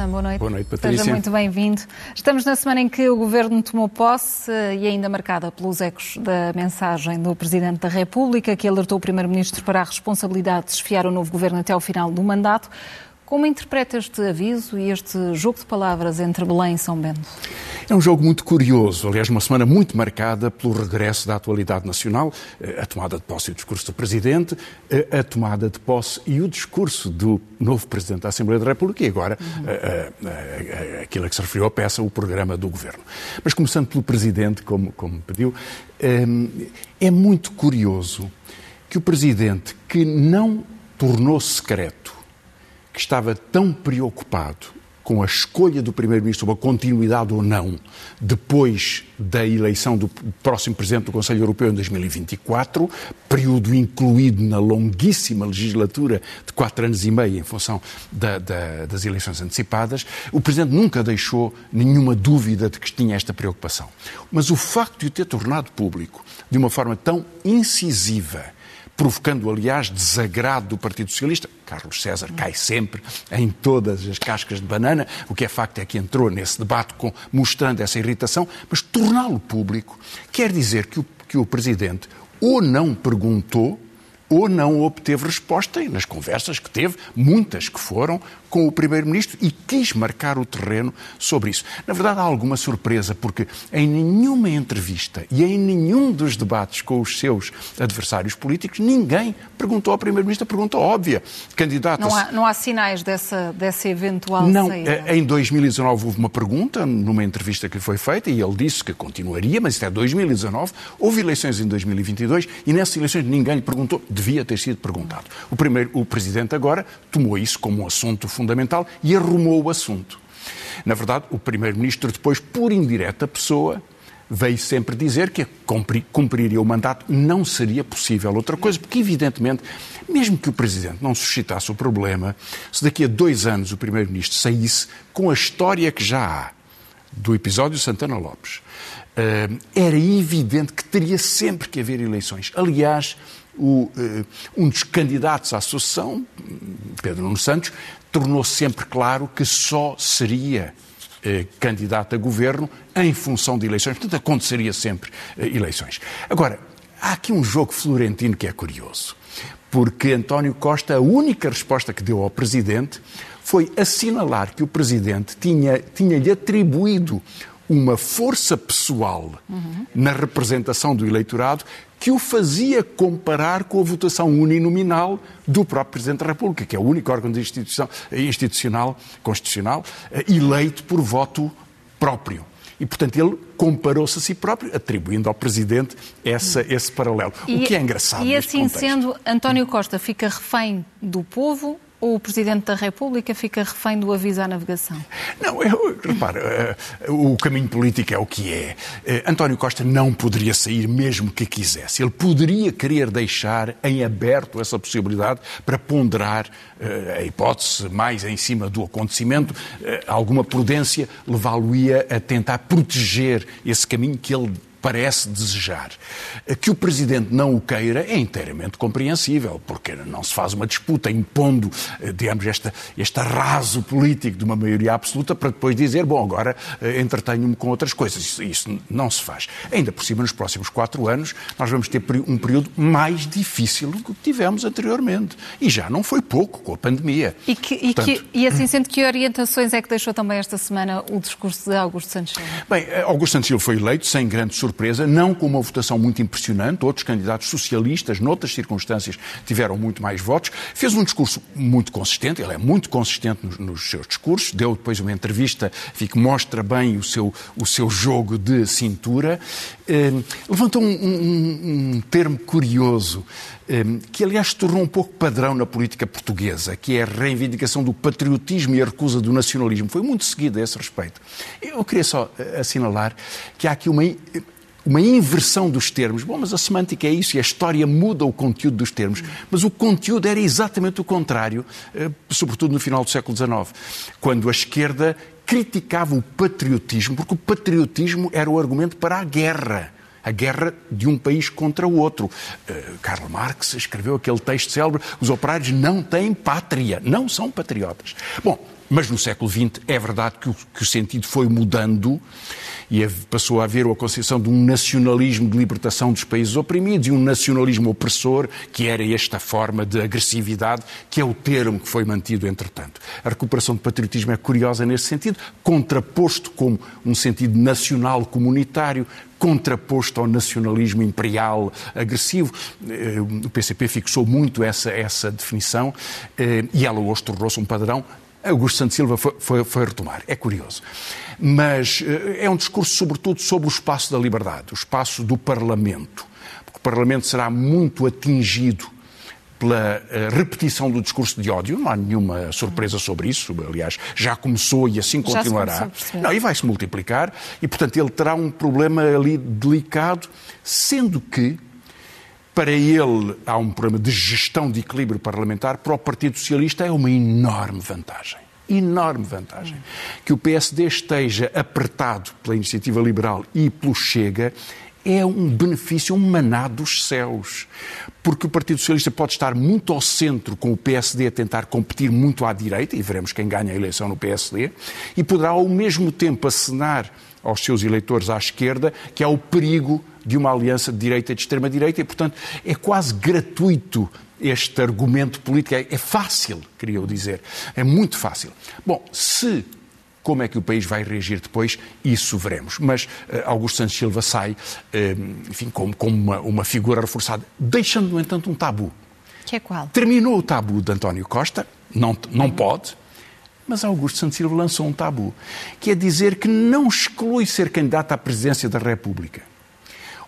Louçã, boa noite. Boa noite, Patrícia. Seja muito bem-vindo. Estamos na semana em que o Governo tomou posse e ainda marcada pelos ecos da mensagem do Presidente da República, que alertou o Primeiro-Ministro para a responsabilidade de esfiar o novo Governo até ao final do mandato. Como interpreta este aviso e este jogo de palavras entre Belém e São Bento? É um jogo muito curioso, aliás, uma semana muito marcada pelo regresso da atualidade nacional, eh, a tomada de posse e o discurso do Presidente, eh, a tomada de posse e o discurso do novo Presidente da Assembleia da República e agora uhum. aquilo a que se referiu à peça, o programa do Governo. Mas começando pelo Presidente, como, como pediu, é muito curioso que o Presidente, que não tornou secreto que estava tão preocupado com a escolha do Primeiro-Ministro, uma continuidade ou não, depois da eleição do próximo Presidente do Conselho Europeu em 2024, período incluído na longuíssima legislatura de quatro anos e meio em função da, da, das eleições antecipadas, o Presidente nunca deixou nenhuma dúvida de que tinha esta preocupação. Mas o facto de o ter tornado público de uma forma tão incisiva, provocando, aliás, desagrado do Partido Socialista. Carlos César cai sempre em todas as cascas de banana. O que é facto é que entrou nesse debate com, mostrando essa irritação, mas torná-lo público quer dizer que o, que o Presidente ou não perguntou ou não obteve resposta nas conversas que teve, muitas que foram, com o Primeiro-Ministro e quis marcar o terreno sobre isso. Na verdade, há alguma surpresa, porque em nenhuma entrevista e em nenhum dos debates com os seus adversários políticos, ninguém perguntou ao Primeiro-Ministro a pergunta óbvia. Candidato não, há, não há sinais dessa, dessa eventual não, saída? Em 2019 houve uma pergunta numa entrevista que lhe foi feita e ele disse que continuaria, mas isto é 2019. Houve eleições em 2022 e nessas eleições ninguém lhe perguntou, devia ter sido perguntado. O, primeiro, o Presidente agora tomou isso como um assunto fundamental e arrumou o assunto. Na verdade, o Primeiro-Ministro, depois, por indireta pessoa, veio sempre dizer que cumpriria o mandato não seria possível outra coisa, porque, evidentemente, mesmo que o Presidente não suscitasse o problema, se daqui a dois anos o Primeiro-Ministro saísse com a história que já há do episódio Santana Lopes, era evidente que teria sempre que haver eleições. Aliás, o, uh, um dos candidatos à associação, Pedro Nuno Santos, tornou sempre claro que só seria uh, candidato a governo em função de eleições. Portanto, aconteceria sempre eleições. Agora, há aqui um jogo florentino que é curioso, porque António Costa, a única resposta que deu ao Presidente foi assinalar que o Presidente tinha-lhe tinha atribuído uma força pessoal uhum. na representação do eleitorado que o fazia comparar com a votação uninominal do próprio Presidente da República, que é o único órgão institucional, constitucional, eh, eleito por voto próprio. E, portanto, ele comparou-se a si próprio, atribuindo ao Presidente essa, esse paralelo. E, o que é engraçado. E assim sendo, António Costa fica refém do povo ou o Presidente da República fica refém do aviso à navegação? Não, eu, repara, uh, o caminho político é o que é. Uh, António Costa não poderia sair mesmo que quisesse. Ele poderia querer deixar em aberto essa possibilidade para ponderar uh, a hipótese mais em cima do acontecimento. alguma prudência levá-lo-ia a tentar proteger esse caminho que ele parece desejar. Que o Presidente não o queira é inteiramente compreensível, porque não se faz uma disputa impondo, eh, digamos, este, este arraso político de uma maioria absoluta para depois dizer, bom, agora eh, entretenho-me com outras coisas. Isso, isso, não se faz. Ainda por cima, nos próximos quatro anos, nós vamos ter um período mais difícil do que tivemos anteriormente. E já não foi pouco com a pandemia. E, que, e, Portanto... que, e assim sendo, que orientações é que deixou também esta semana o discurso de Augusto Santos Silva? Bem, eh, Augusto Santos Silva foi eleito sem grande surpresa surpresa, não com uma votação muito impressionante. Outros candidatos socialistas, noutras circunstâncias, tiveram muito mais votos. Fez um discurso muito consistente, ele é muito consistente nos, nos seus discursos. Deu depois uma entrevista que mostra bem o seu, o seu jogo de cintura. Eh, levantou um, um, um termo curioso eh, que aliás tornou um pouco padrão na política portuguesa, que é a reivindicação do patriotismo e a recusa do nacionalismo. Foi muito seguido a esse respeito. Eu queria só eh, assinalar que há aqui uma uma inversão dos termos. Bom, mas a semântica é isso e a história muda o conteúdo dos termos. Mas o conteúdo era exatamente o contrário, eh, sobretudo no final do século XIX, quando a esquerda criticava o patriotismo, porque o patriotismo era o argumento para a guerra. A guerra de um país contra o outro. Uh, Karl Marx escreveu aquele texto célebre: os operários não têm pátria, não são patriotas. Bom, Mas no século XX é verdade que o, que o sentido foi mudando e passou a haver a concepção de um nacionalismo de libertação dos países oprimidos e um nacionalismo opressor, que era esta forma de agressividade, que é o termo que foi mantido entretanto. A recuperação do patriotismo é curiosa nesse sentido, contraposto como um sentido nacional comunitário, contraposto ao nacionalismo imperial agressivo. Eh, o PCP fixou muito essa, essa definição eh, e ela hoje tornou-se um padrão Augusto Santos Silva foi, foi, foi, retomar. É curioso. Mas eh, é um discurso, sobretudo, sobre o espaço da liberdade, o espaço do Parlamento. Porque o Parlamento será muito atingido pela eh, repetição do discurso de ódio, não há nenhuma surpresa sobre isso, aliás, já começou e assim continuará. Não, e vai se multiplicar, e portanto ele terá um problema ali delicado, sendo que para ele há um problema de gestão de equilíbrio parlamentar, para o Partido Socialista é uma enorme vantagem. Enorme vantagem. Que o PSD esteja apertado pela iniciativa liberal e pelo Chega é um benefício, um maná dos céus. Porque o Partido Socialista pode estar muito ao centro com o PSD a tentar competir muito à direita, e veremos quem ganha a eleição no PSD, e poderá ao mesmo tempo acenar aos seus eleitores à esquerda que há o perigo de uma aliança de direita e de extrema-direita e, portanto, é quase gratuito este argumento político. É, é fácil, queria eu dizer. É muito fácil. Bom, se como é que o país vai reagir depois, isso veremos. Mas uh, Augusto Santos Silva sai, uh, enfim, como, como uma, uma, figura reforçada, deixando, no entanto, um tabu. Que é qual? Terminou o tabu de António Costa, não, não pode, mas Augusto Santos Silva lançou um tabu, que é dizer que não exclui ser candidato à presidência da República.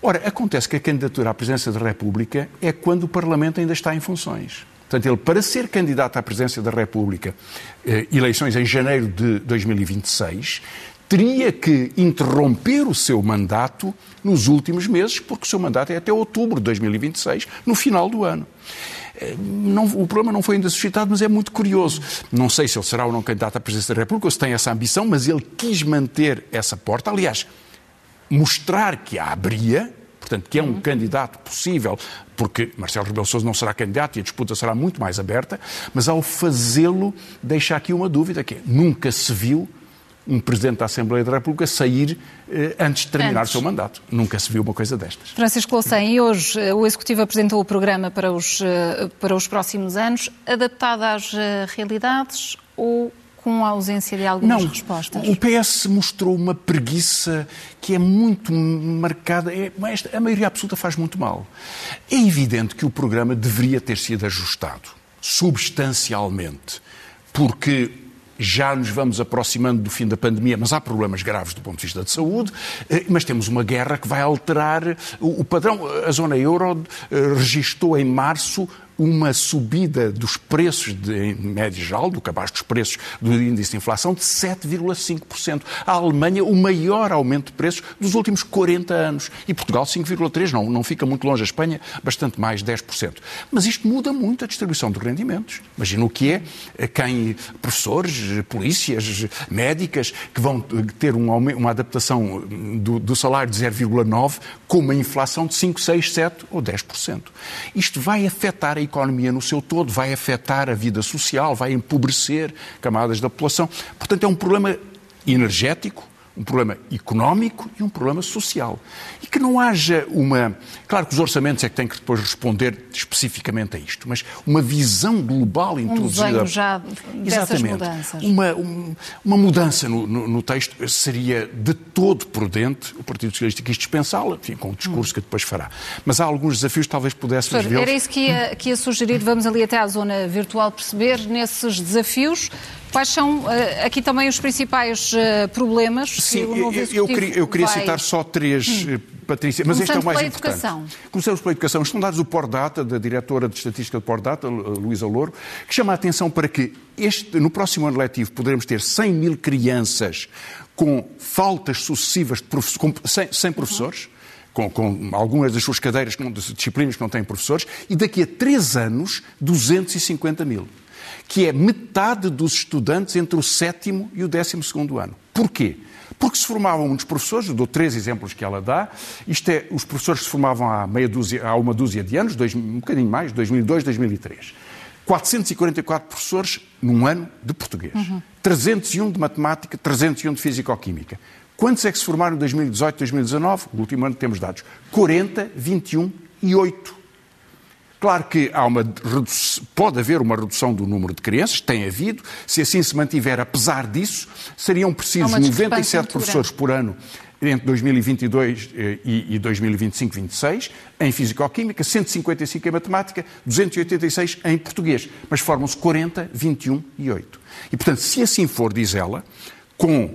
Ora, acontece que a candidatura à presidência da República é quando o Parlamento ainda está em funções. Portanto, ele, para ser candidato à presidência da República, eh, eleições em janeiro de 2026, teria que interromper o seu mandato nos últimos meses, porque o seu mandato é até outubro de 2026, no final do ano. Eh, não, o problema não foi ainda suscitado, mas é muito curioso. Não sei se ele será ou não candidato à presidência da República, ou se tem essa ambição, mas ele quis manter essa porta. Aliás, mostrar que a abria, portanto, que é um uhum. candidato possível, porque Marcelo Rebelo Sousa não será candidato e a disputa será muito mais aberta, mas ao fazê-lo deixa aqui uma dúvida, que é, nunca se viu um Presidente da Assembleia da República sair eh, antes de terminar antes. o seu mandato. Nunca se viu uma coisa destas. Francisco Louçã, e hoje eh, o Executivo apresentou o programa para os, eh, para os próximos anos, adaptado às eh, realidades ou com a ausência de algumas Não, respostas? O PS mostrou uma preguiça que é muito marcada. É, a maioria absoluta faz muito mal. É evidente que o programa deveria ter sido ajustado substancialmente, porque já nos vamos aproximando do fim da pandemia, mas há problemas graves do ponto de vista de saúde, eh, mas temos uma guerra que vai alterar o padrão. A zona euro eh, registrou em março uma subida dos preços, de, em média geral, do cabaz dos preços do índice de inflação, de 7,5%. A Alemanha, o maior aumento de preços dos últimos 40 anos. E Portugal, 5,3%. Não, não fica muito longe. A Espanha, bastante mais, 10%. Mas isto muda muito a distribuição de rendimentos. Imagina o que é eh, quem, professores, polícias, médicas, que vão ter um uma adaptação do, do salário de 0,9% com uma inflação de 5, 6, 7 ou 10%. Isto vai afetar a economia no seu todo, vai afetar a vida social, vai empobrecer camadas da população. Portanto, é um problema energético, um problema económico e um problema social. E que não haja uma. Claro que os orçamentos é que têm que depois responder especificamente a isto, mas uma visão global introduzida. Um já dessas Exatamente. mudanças. Uma, uma mudança no, no, no, texto seria de todo prudente o Partido Socialista quis dispensá-la, enfim, com o discurso hum. que depois fará. Mas há alguns desafios, talvez pudéssemos ver. Era isso que ia, que ia sugerir. Vamos ali até à zona virtual perceber nesses desafios Quais são eh, aqui também os principais eh, problemas Sim, eu, eu queria, eu queria vai... citar só três, hum. Eh, Patrícia, mas este é o mais importante. Educação. Começamos pela educação. Estão dados do Pordata, da diretora de estatística do Pordata, Luísa Louro, que chama a atenção para que este, no próximo ano letivo poderemos ter 100 mil crianças com faltas sucessivas de prof... com, sem, sem professores. Uhum. Com, com, algumas das suas cadeiras, com disciplinas que não têm professores, e daqui a três anos, 250 mil que é metade dos estudantes entre o sétimo e o décimo segundo ano. Porquê? Porque se formavam muitos professores, eu dou três exemplos que ela dá. Isto é, os professores se formavam há, meia dúzia, há uma dúzia de anos, dois, um bocadinho mais, 2002, 2003. 444 professores num ano de português, uhum. 301 de matemática, 301 de físico-química. Quantos é que se formaram em 2018, 2019? O último ano temos dados. 40, 21 e 8. Claro que há uma pode haver uma redução do número de crianças, tem havido. Se assim se mantiver, apesar disso, seriam precisos 97 professores por ano entre 2022 eh, e 2025-26 em Físico-Química, 155 em Matemática, 286 em Português. Mas formam-se 40, 21 e 8. E, portanto, se assim for, diz ela, com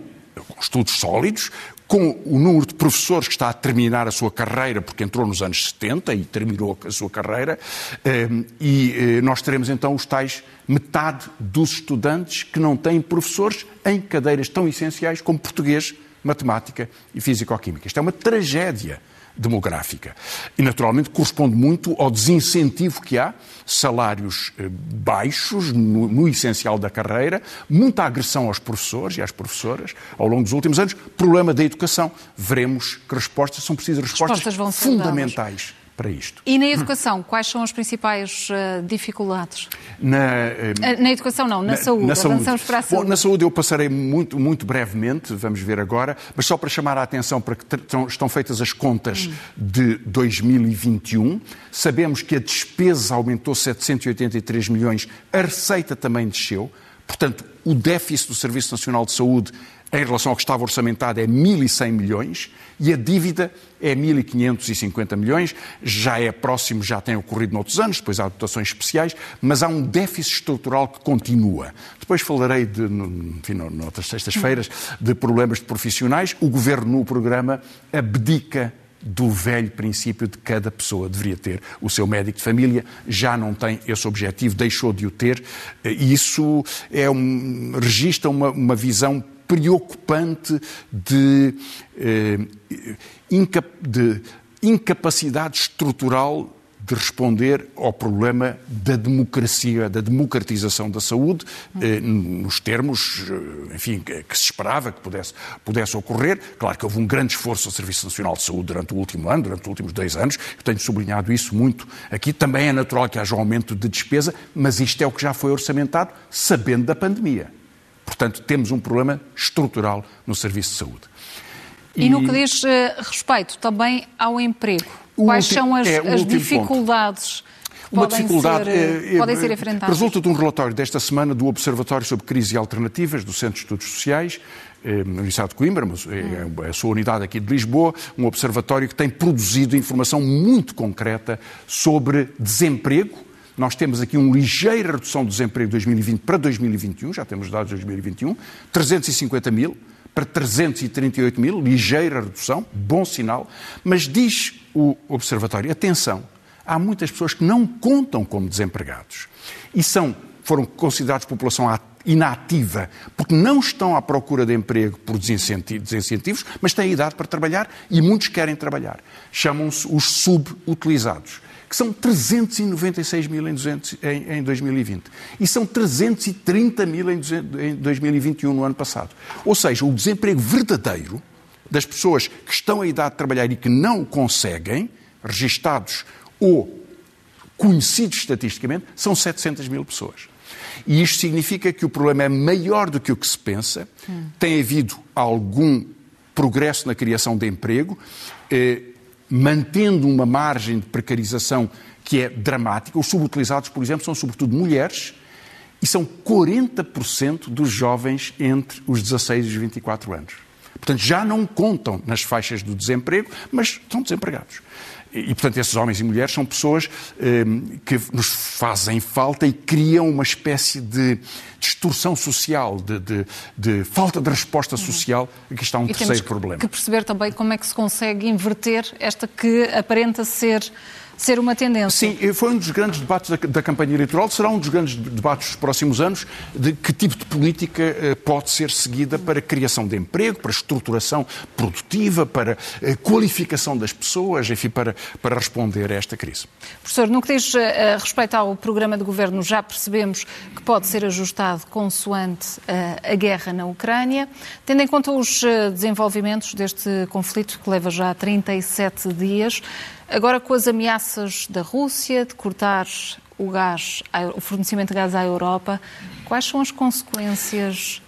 estudos sólidos, com o número de professores que está a terminar a sua carreira, porque entrou nos anos 70 e terminou a sua carreira, eh, e eh, nós teremos então os tais metade dos estudantes que não têm professores em cadeiras tão essenciais como português, matemática e físico-química. Isto é uma tragédia demográfica. E, naturalmente, corresponde muito ao desincentivo que há, salários eh, baixos no, no, essencial da carreira, muita agressão aos professores e às professoras ao longo dos últimos anos, problema da educação. Veremos que respostas são precisas respostas, respostas fundamentais para isto. E na educação, quais são as principais uh, dificuldades? Na, uh, na, educação não, na, na saúde. Na saúde. saúde. Bom, na saúde eu passarei muito, muito brevemente, vamos ver agora, mas só para chamar a atenção para que estão feitas as contas hum. de 2021. Sabemos que a despesa aumentou 783 milhões, a receita também desceu. Portanto, o déficit do Serviço Nacional de Saúde em relação ao que estava orçamentado, é 1.100 milhões e a dívida é 1.550 milhões. Já é próximo, já tem ocorrido noutros anos, depois há dotações especiais, mas há um déficit estrutural que continua. Depois falarei, de, enfim, noutras sextas-feiras, de problemas de profissionais. O Governo, no programa, abdica do velho princípio de cada pessoa deveria ter o seu médico de família, já não tem esse objetivo, deixou de o ter, e isso é um, registra uma, uma visão preocupante de, eh, de incapacidade estrutural de responder ao problema da democracia, da democratização da saúde, eh, nos termos, eh, enfim, que, que, se esperava que pudesse, pudesse ocorrer. Claro que houve um grande esforço do Serviço Nacional de Saúde durante o último ano, durante os últimos dois anos. Eu tenho sublinhado isso muito aqui. Também é natural que haja um aumento de despesa, mas isto é o que já foi orçamentado, sabendo da pandemia. Portanto, temos um problema estrutural no serviço de saúde. E, e no que diz uh, respeito também ao emprego, quais são as, é, as dificuldades? Uma podem dificuldade ser, é, podem ser enfrentadas. Resulta de um relatório desta semana do Observatório sobre Crises e Alternativas, do Centro de Estudos Sociais, na Universidade de Coimbra, mas é a sua unidade aqui de Lisboa, um observatório que tem produzido informação muito concreta sobre desemprego, nós temos aqui uma ligeira redução do desemprego de 2020 para 2021, já temos dados de 2021, 350 mil para 338 mil, ligeira redução, bom sinal, mas diz o Observatório, atenção, há muitas pessoas que não contam como desempregados e são, foram considerados população inativa, porque não estão à procura de emprego por desincentivos, mas têm idade para trabalhar e muitos querem trabalhar. Chamam-se os subutilizados que são 396 mil em, 200, em, em 2020 e são 330 mil em, 200, em 2021, no ano passado. Ou seja, o desemprego verdadeiro das pessoas que estão à idade de trabalhar e que não conseguem, registados ou conhecidos estatisticamente, são 700 mil pessoas. E isto significa que o problema é maior do que o que se pensa, hum. tem havido algum progresso na criação de emprego. Eh, mantendo uma margem de precarização que é dramática. Os subutilizados, por exemplo, são sobretudo mulheres e são 40% dos jovens entre os 16 e os 24 anos. Portanto, já não contam nas faixas do desemprego, mas são desempregados. E, portanto, esses homens e mulheres são pessoas eh, que nos fazem falta e criam uma espécie de distorção social, de, de, de falta de resposta uhum. social. Aqui está um e terceiro temos problema. que perceber também como é que se consegue inverter esta que aparenta ser ser uma tendência. Sim, foi um dos grandes debates da, da, campanha eleitoral, será um dos grandes debates dos próximos anos, de que tipo de política eh, pode ser seguida para a criação de emprego, para estruturação produtiva, para a eh, qualificação das pessoas, enfim, para, para responder a esta crise. Professor, no que diz eh, a respeito ao programa de governo, já percebemos que pode ser ajustado consoante a guerra na Ucrânia, tendo em conta os desenvolvimentos deste conflito que leva já 37 dias. Agora, com as ameaças da Rússia de cortar o gás, o fornecimento de gás à Europa, quais são as consequências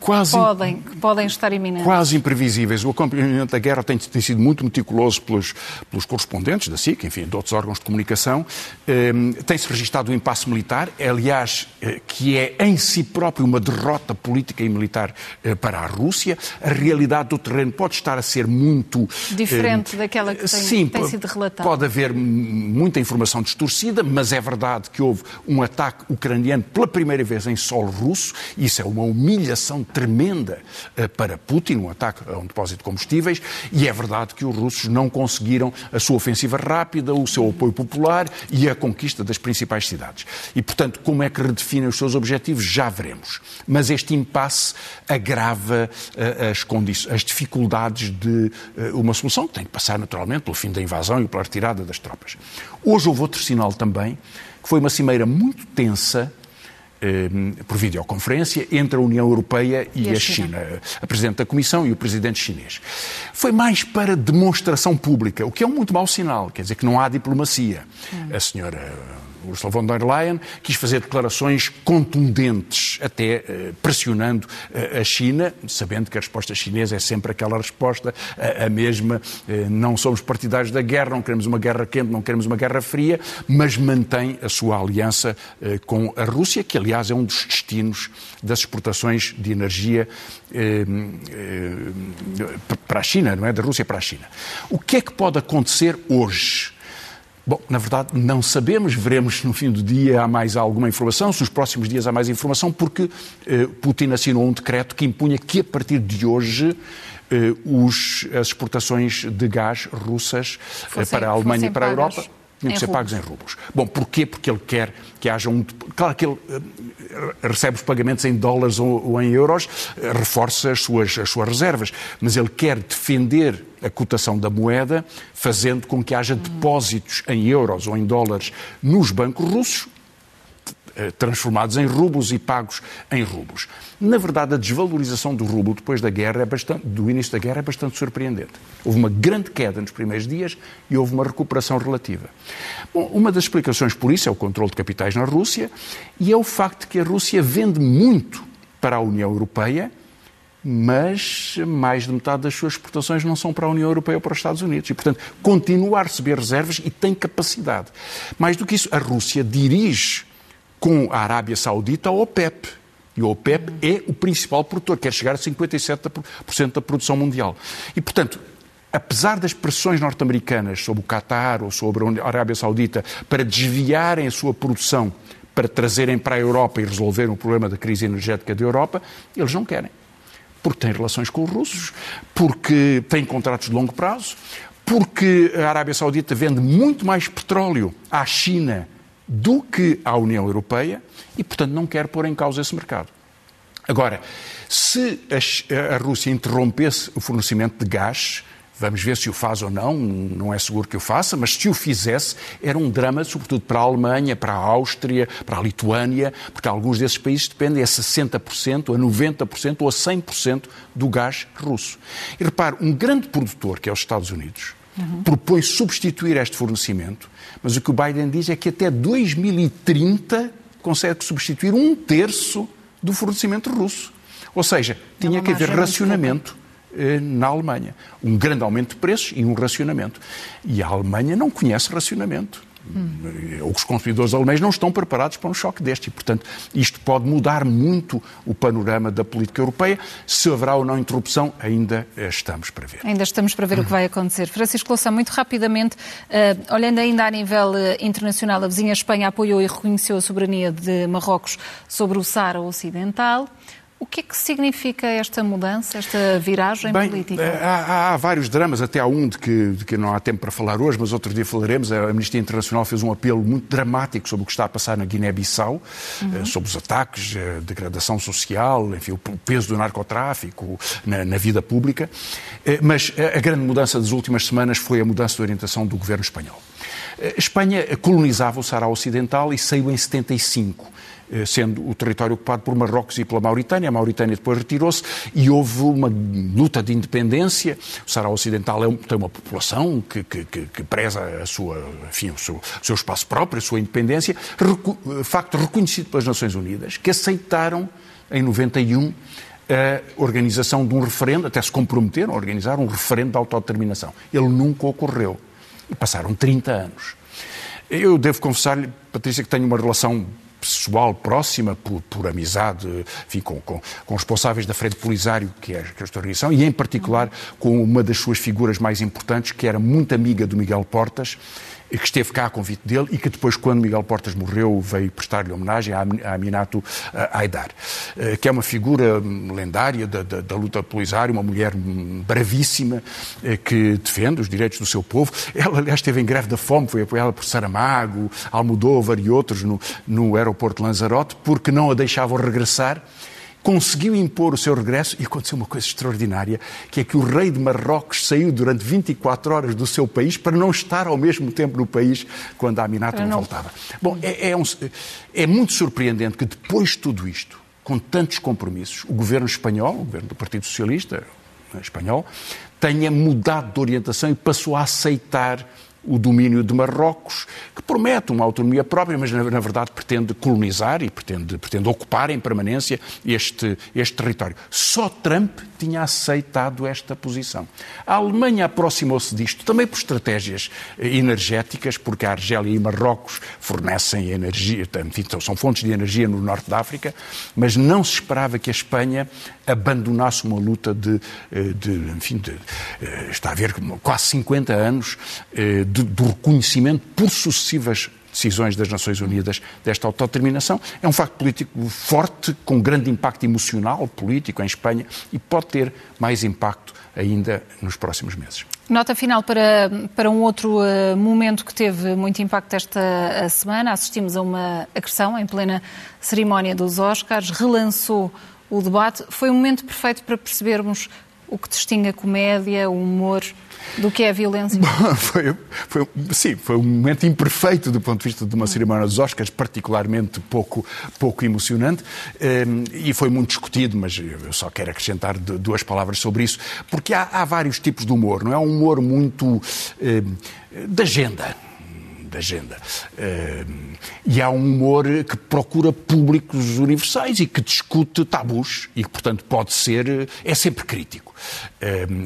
quase, podem, podem estar iminentes. Quase imprevisíveis. O acompanhamento da guerra tem, tem sido muito meticuloso pelos, pelos, correspondentes da SIC, enfim, de outros órgãos de comunicação. Um, Tem-se registado o um impasse militar, aliás, eh, que é em si próprio uma derrota política e militar uh, para a Rússia. A realidade do terreno pode estar a ser muito... Diferente daquela que tem, sim, tem sido relatada. Pode haver muita informação distorcida, mas é verdade que houve um ataque ucraniano pela primeira vez em solo russo. Isso é uma humilhação humilhação tremenda eh, para Putin, um ataque a um depósito de combustíveis, e é verdade que os russos não conseguiram a sua ofensiva rápida, o seu apoio popular e a conquista das principais cidades. E, portanto, como é que redefinem os seus objetivos? Já veremos. Mas este impasse agrava uh, as, as dificuldades de uh, uma solução que tem que passar naturalmente pelo fim da invasão e pela retirada das tropas. Hoje houve outro sinal também, que foi uma cimeira muito tensa eh, por videoconferência entre a União Europeia e, e a, China. China. A Presidente da Comissão e o Presidente chinês. Foi mais para demonstração pública, o que é um muito mau sinal, quer dizer que não há diplomacia. Hum. A senhora Ursula von der Leyen quis fazer declarações contundentes, até eh, pressionando eh, a China, sabendo que a resposta chinesa é sempre aquela resposta, a mesma, eh, não somos partidários da guerra, não queremos uma guerra quente, não queremos uma guerra fria, mas mantém a sua aliança com a Rússia, que aliás é um dos destinos das exportações de energia para a China, não é? Da Rússia para a China. O que é que pode acontecer hoje? Bom, na verdade, não sabemos. Veremos no fim do dia há mais alguma informação, se nos próximos dias há mais informação, porque eh, Putin assinou um decreto que impunha que a partir de hoje eh, os, as exportações de gás russas eh, para a Alemanha e para a Europa tinham que ser pagos em rublos. Bom, porquê? Porque ele quer que haja um. Claro que ele recebe os pagamentos em dólares ou, em euros, reforça as suas, as suas reservas, mas ele quer defender a cotação da moeda, fazendo com que haja depósitos em euros ou em dólares nos bancos russos, eh, transformados em rublos e pagos em rublos. Na verdade, a desvalorização do rublo depois da guerra, é bastante, do início da guerra, é bastante surpreendente. Houve uma grande queda nos primeiros dias e houve uma recuperação relativa. Bom, uma das explicações por isso é o controle de capitais na Rússia e é o facto de que a Rússia vende muito para a União Europeia mas mais de metade das suas exportações não são para a União Europeia ou para os Estados Unidos. E, portanto, continua a receber reservas e tem capacidade. Mais do que isso, a Rússia dirige com a Arábia Saudita a OPEP. E a OPEP é o principal produtor, quer chegar a 57% da produção mundial. E, portanto, apesar das pressões norte-americanas sobre o Qatar ou sobre a Arábia Saudita para desviarem a sua produção para trazerem para a Europa e resolverem o problema da crise energética da Europa, eles não querem porque tem relações com os russos, porque tem contratos de longo prazo, porque a Arábia Saudita vende muito mais petróleo à China do que à União Europeia e, portanto, não quer pôr em causa esse mercado. Agora, se a, Rússia interrompesse o fornecimento de gás, Vamos ver se o faz ou não, não é seguro que o faça, mas se o fizesse, era um drama, sobretudo para a Alemanha, para a Áustria, para a Lituânia, porque alguns desses países dependem a 60%, a 90% ou a 100% do gás russo. E repare, um grande produtor, que é os Estados Unidos, uhum. propõe substituir este fornecimento, mas o que o Biden diz é que até 2030 consegue substituir um terço do fornecimento russo. Ou seja, tinha que haver racionamento eh, na Alemanha. Um grande aumento de preços e um racionamento. E a Alemanha não conhece racionamento. Hum. Os consumidores alemães não estão preparados para um choque deste e, portanto, isto pode mudar muito o panorama da política europeia. Se haverá ou não interrupção, ainda estamos para ver. Ainda estamos para ver o que vai acontecer. Francisco Louçã, muito rapidamente, uh, olhando ainda a nível uh, internacional, a vizinha Espanha apoiou e reconheceu a soberania de Marrocos sobre o Sara Ocidental. O que é que significa esta mudança, esta viragem Bem, política? Eh, há, há, vários dramas, até há um de que, de que, não há tempo para falar hoje, mas outro dia falaremos. A Amnistia Internacional fez um apelo muito dramático sobre o que está a passar na Guiné-Bissau, uhum. Eh, sobre os ataques, a eh, degradação social, enfim, o peso do narcotráfico na, na vida pública. Mas a grande mudança das últimas semanas foi a mudança de orientação do governo espanhol. A Espanha colonizava o Sahara Ocidental e saiu em 75. Eh, sendo o território ocupado por Marrocos e pela Mauritânia. A Mauritânia depois retirou-se e houve uma luta de independência. O Sahara Ocidental é tem uma população que, que, que, preza a sua, enfim, o, seu, o seu espaço próprio, a sua independência, recu, facto reconhecido pelas Nações Unidas, que aceitaram em 91 a organização de um referendo, até se comprometeram a organizar um referendo de autodeterminação. Ele nunca ocorreu. E passaram 30 anos. Eu devo confessar-lhe, Patrícia, que tenho uma relação pessoal próxima, por, por amizade, enfim, com, com, com, responsáveis da Frente Polisário, que é, que é esta organização, e em particular com uma das suas figuras mais importantes, que era muito amiga do Miguel Portas, que esteve cá a convite dele e que depois, quando Miguel Portas morreu, veio prestar-lhe homenagem a Aminato eh, Aidar, eh, que é uma figura lendária da, da, da luta polisária, uma mulher bravíssima eh, que defende os direitos do seu povo. Ela, aliás, esteve em greve da fome, foi apoiada por Saramago, Almodóvar e outros no, no aeroporto de Lanzarote, porque não a deixavam regressar conseguiu impor o seu regresso e aconteceu uma coisa extraordinária, que é que o rei de Marrocos saiu durante 24 horas do seu país para não estar ao mesmo tempo no país quando a Aminata não voltava. Bom, é, é, um, é muito surpreendente que depois de tudo isto, com tantos compromissos, o governo espanhol, o governo do Partido Socialista espanhol, tenha mudado de orientação e passou a aceitar o domínio de Marrocos, que promete uma autonomia própria, mas na, na verdade pretende colonizar e pretende, pretende ocupar em permanência este, este território. Só Trump tinha aceitado esta posição. A Alemanha aproximou-se disto também por estratégias eh, energéticas, porque a Argélia e Marrocos fornecem energia, enfim, são fontes de energia no norte da África, mas não se esperava que a Espanha abandonasse uma luta de, eh, de enfim, de, eh, está a ver quase 50 anos de, do reconhecimento por sucessivas decisões das Nações Unidas desta autodeterminação. É um facto político forte, com grande impacto emocional, político em Espanha e pode ter mais impacto ainda nos próximos meses. Nota final para, para um outro uh, momento que teve muito impacto esta eh, semana. Assistimos a uma agressão em plena cerimónia dos Oscars, relançou o debate. Foi um momento perfeito para percebermos o que distingue a comédia, o humor do que é a violência? foi, foi, sim, foi um momento imperfeito do ponto de vista de uma cerimónia dos Oscars, particularmente pouco, pouco emocionante, ehm, e foi muito discutido, mas eu só quero acrescentar duas palavras sobre isso, porque há, há vários tipos de humor, não é? Um humor muito eh, de agenda da agenda. E há um humor que procura públicos universais e que discute tabus e que, portanto, pode ser, é sempre crítico.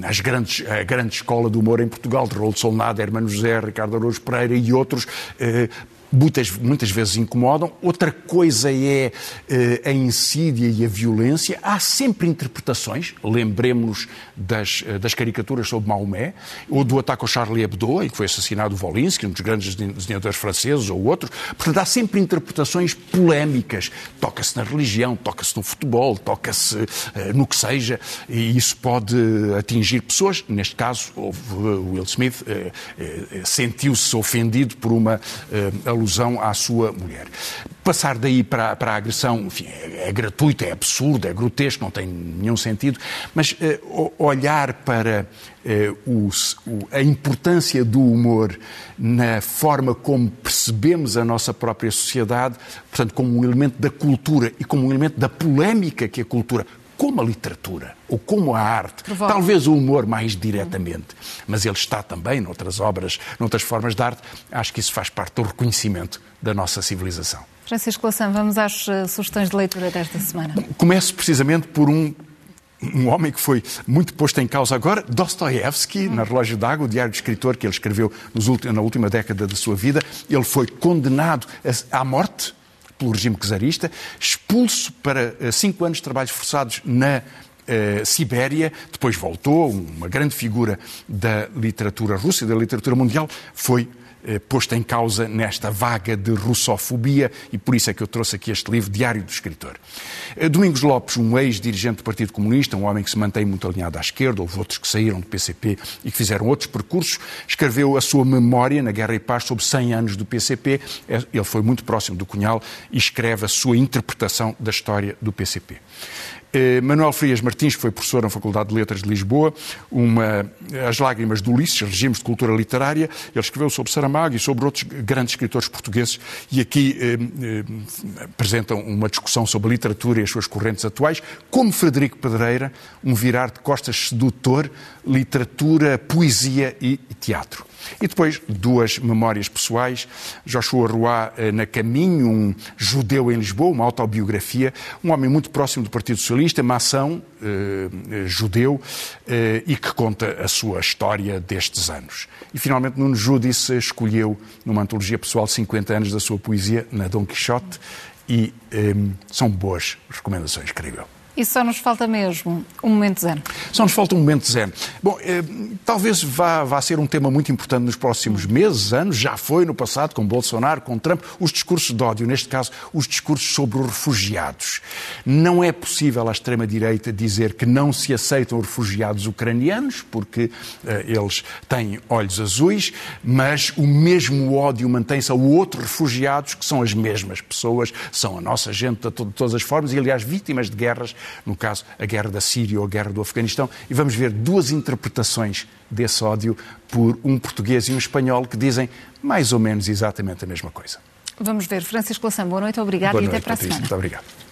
As grandes, a grande escola do humor em Portugal, de Raul Solnado, Hermano José, Ricardo Araújo Pereira e outros, uh, muitas, muitas vezes incomodam. Outra coisa é uh, a insídia e a violência. Há sempre interpretações, lembremos-nos das, uh, das caricaturas sobre Maomé, ou do ataque ao Charlie Hebdo, em que foi assassinado Volinsky, um dos grandes desenhadores franceses, ou outros. Portanto, há sempre interpretações polémicas. Toca-se na religião, toca-se no futebol, toca-se uh, no que seja, e isso pode atingir pessoas. Neste caso, houve, Will Smith sentiu-se ofendido por uma alusão à sua mulher. Passar daí para, para a agressão, enfim, é, é gratuito, é absurdo, é grotesco, não tem nenhum sentido, mas uh, olhar para uh, o, o, a importância do humor na forma como percebemos a nossa própria sociedade, portanto, como um elemento da cultura e como um elemento da polémica que a cultura como a literatura ou como a arte, Provoca. talvez o humor mais diretamente, mas ele está também noutras obras, noutras formas de arte. Acho que isso faz parte do reconhecimento da nossa civilização. Francisco Lação, vamos às uh, sugestões de leitura desta semana. Começo precisamente por um um homem que foi muito posto em causa agora, Dostoevsky, na Relógio d'Água, o diário de escritor que ele escreveu na última década da sua vida, ele foi condenado à morte pelo regime czarista, expulso para eh, cinco anos de trabalhos forçados na Uh, Sibéria, depois voltou, uma grande figura da literatura russa e da literatura mundial, foi eh, posto em causa nesta vaga de russofobia e por isso é que eu trouxe aqui este livro, Diário do Escritor. Eh, Domingos Lopes, um ex-dirigente do Partido Comunista, um homem que se mantém muito alinhado à esquerda, houve outros que saíram do PCP e que fizeram outros percursos, escreveu a sua memória na Guerra e Paz sobre 100 anos do PCP. É, ele foi muito próximo do Cunhal e escreve a sua interpretação da história do PCP. Eh, Manuel Frias Martins, que foi professor na Faculdade de Letras de Lisboa, uma, As Lágrimas do Ulisses, Regimes de Cultura Literária. Ele escreveu sobre Saramago e sobre outros grandes escritores portugueses e aqui eh, eh, apresentam uma discussão sobre a literatura e as suas correntes atuais, como Frederico Pedreira, um virar de costas sedutor, literatura, poesia e teatro. E depois, duas memórias pessoais. Joshua Roy eh, na Caminho, um judeu em Lisboa, uma autobiografia. Um homem muito próximo do Partido Socialista, maçã, eh, eh, judeu, eh, e que conta a sua história destes anos. E finalmente, Nuno Judice escolheu, numa antologia pessoal, 50 anos da sua poesia, na Dom Quixote, e eh, são boas recomendações, creio eu. E só nos falta mesmo um momento zen. Só nos falta um momento zen. Bom, eh, talvez vá, vá ser um tema muito importante nos próximos meses, anos, já foi no passado com Bolsonaro, com Trump, os discursos de ódio, neste caso, os discursos sobre os refugiados. Não é possível à extrema-direita dizer que não se aceitam os refugiados ucranianos, porque eh, eles têm olhos azuis, mas o mesmo ódio mantém-se a outros refugiados que são as mesmas pessoas, são a nossa gente de todas as formas e, aliás, vítimas de guerras no caso, a guerra da Síria ou a guerra do Afeganistão, e vamos ver duas interpretações desse ódio por um português e um espanhol que dizem mais ou menos exatamente a mesma coisa. Vamos ver. Francisco Lação, boa noite, obrigado boa noite, e até para Patrícia, a semana. Muito obrigado.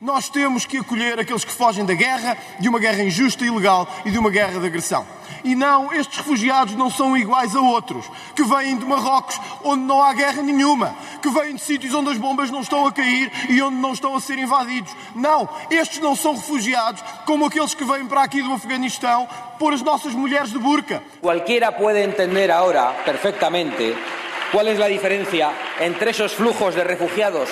Nós temos que acolher aqueles que fogem da guerra, de uma guerra injusta e ilegal e de uma guerra de agressão. E não, estes refugiados não são iguais a outros, que vêm de Marrocos, onde não há guerra nenhuma, que vêm de sítios onde as bombas não estão a cair e onde não estão a ser invadidos. Não, estes não são refugiados como aqueles que vêm para aqui do Afeganistão por as nossas mulheres de burca. Cualquiera pode entender agora perfectamente qual é a diferença entre esos flujos de refugiados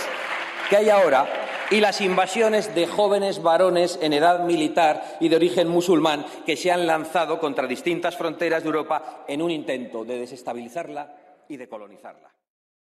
que hay ahora y las invasiones de jóvenes varones en edad militar y de origen musulmán que se han lanzado contra distintas fronteras de Europa en un intento de desestabilizarla y de colonizarla.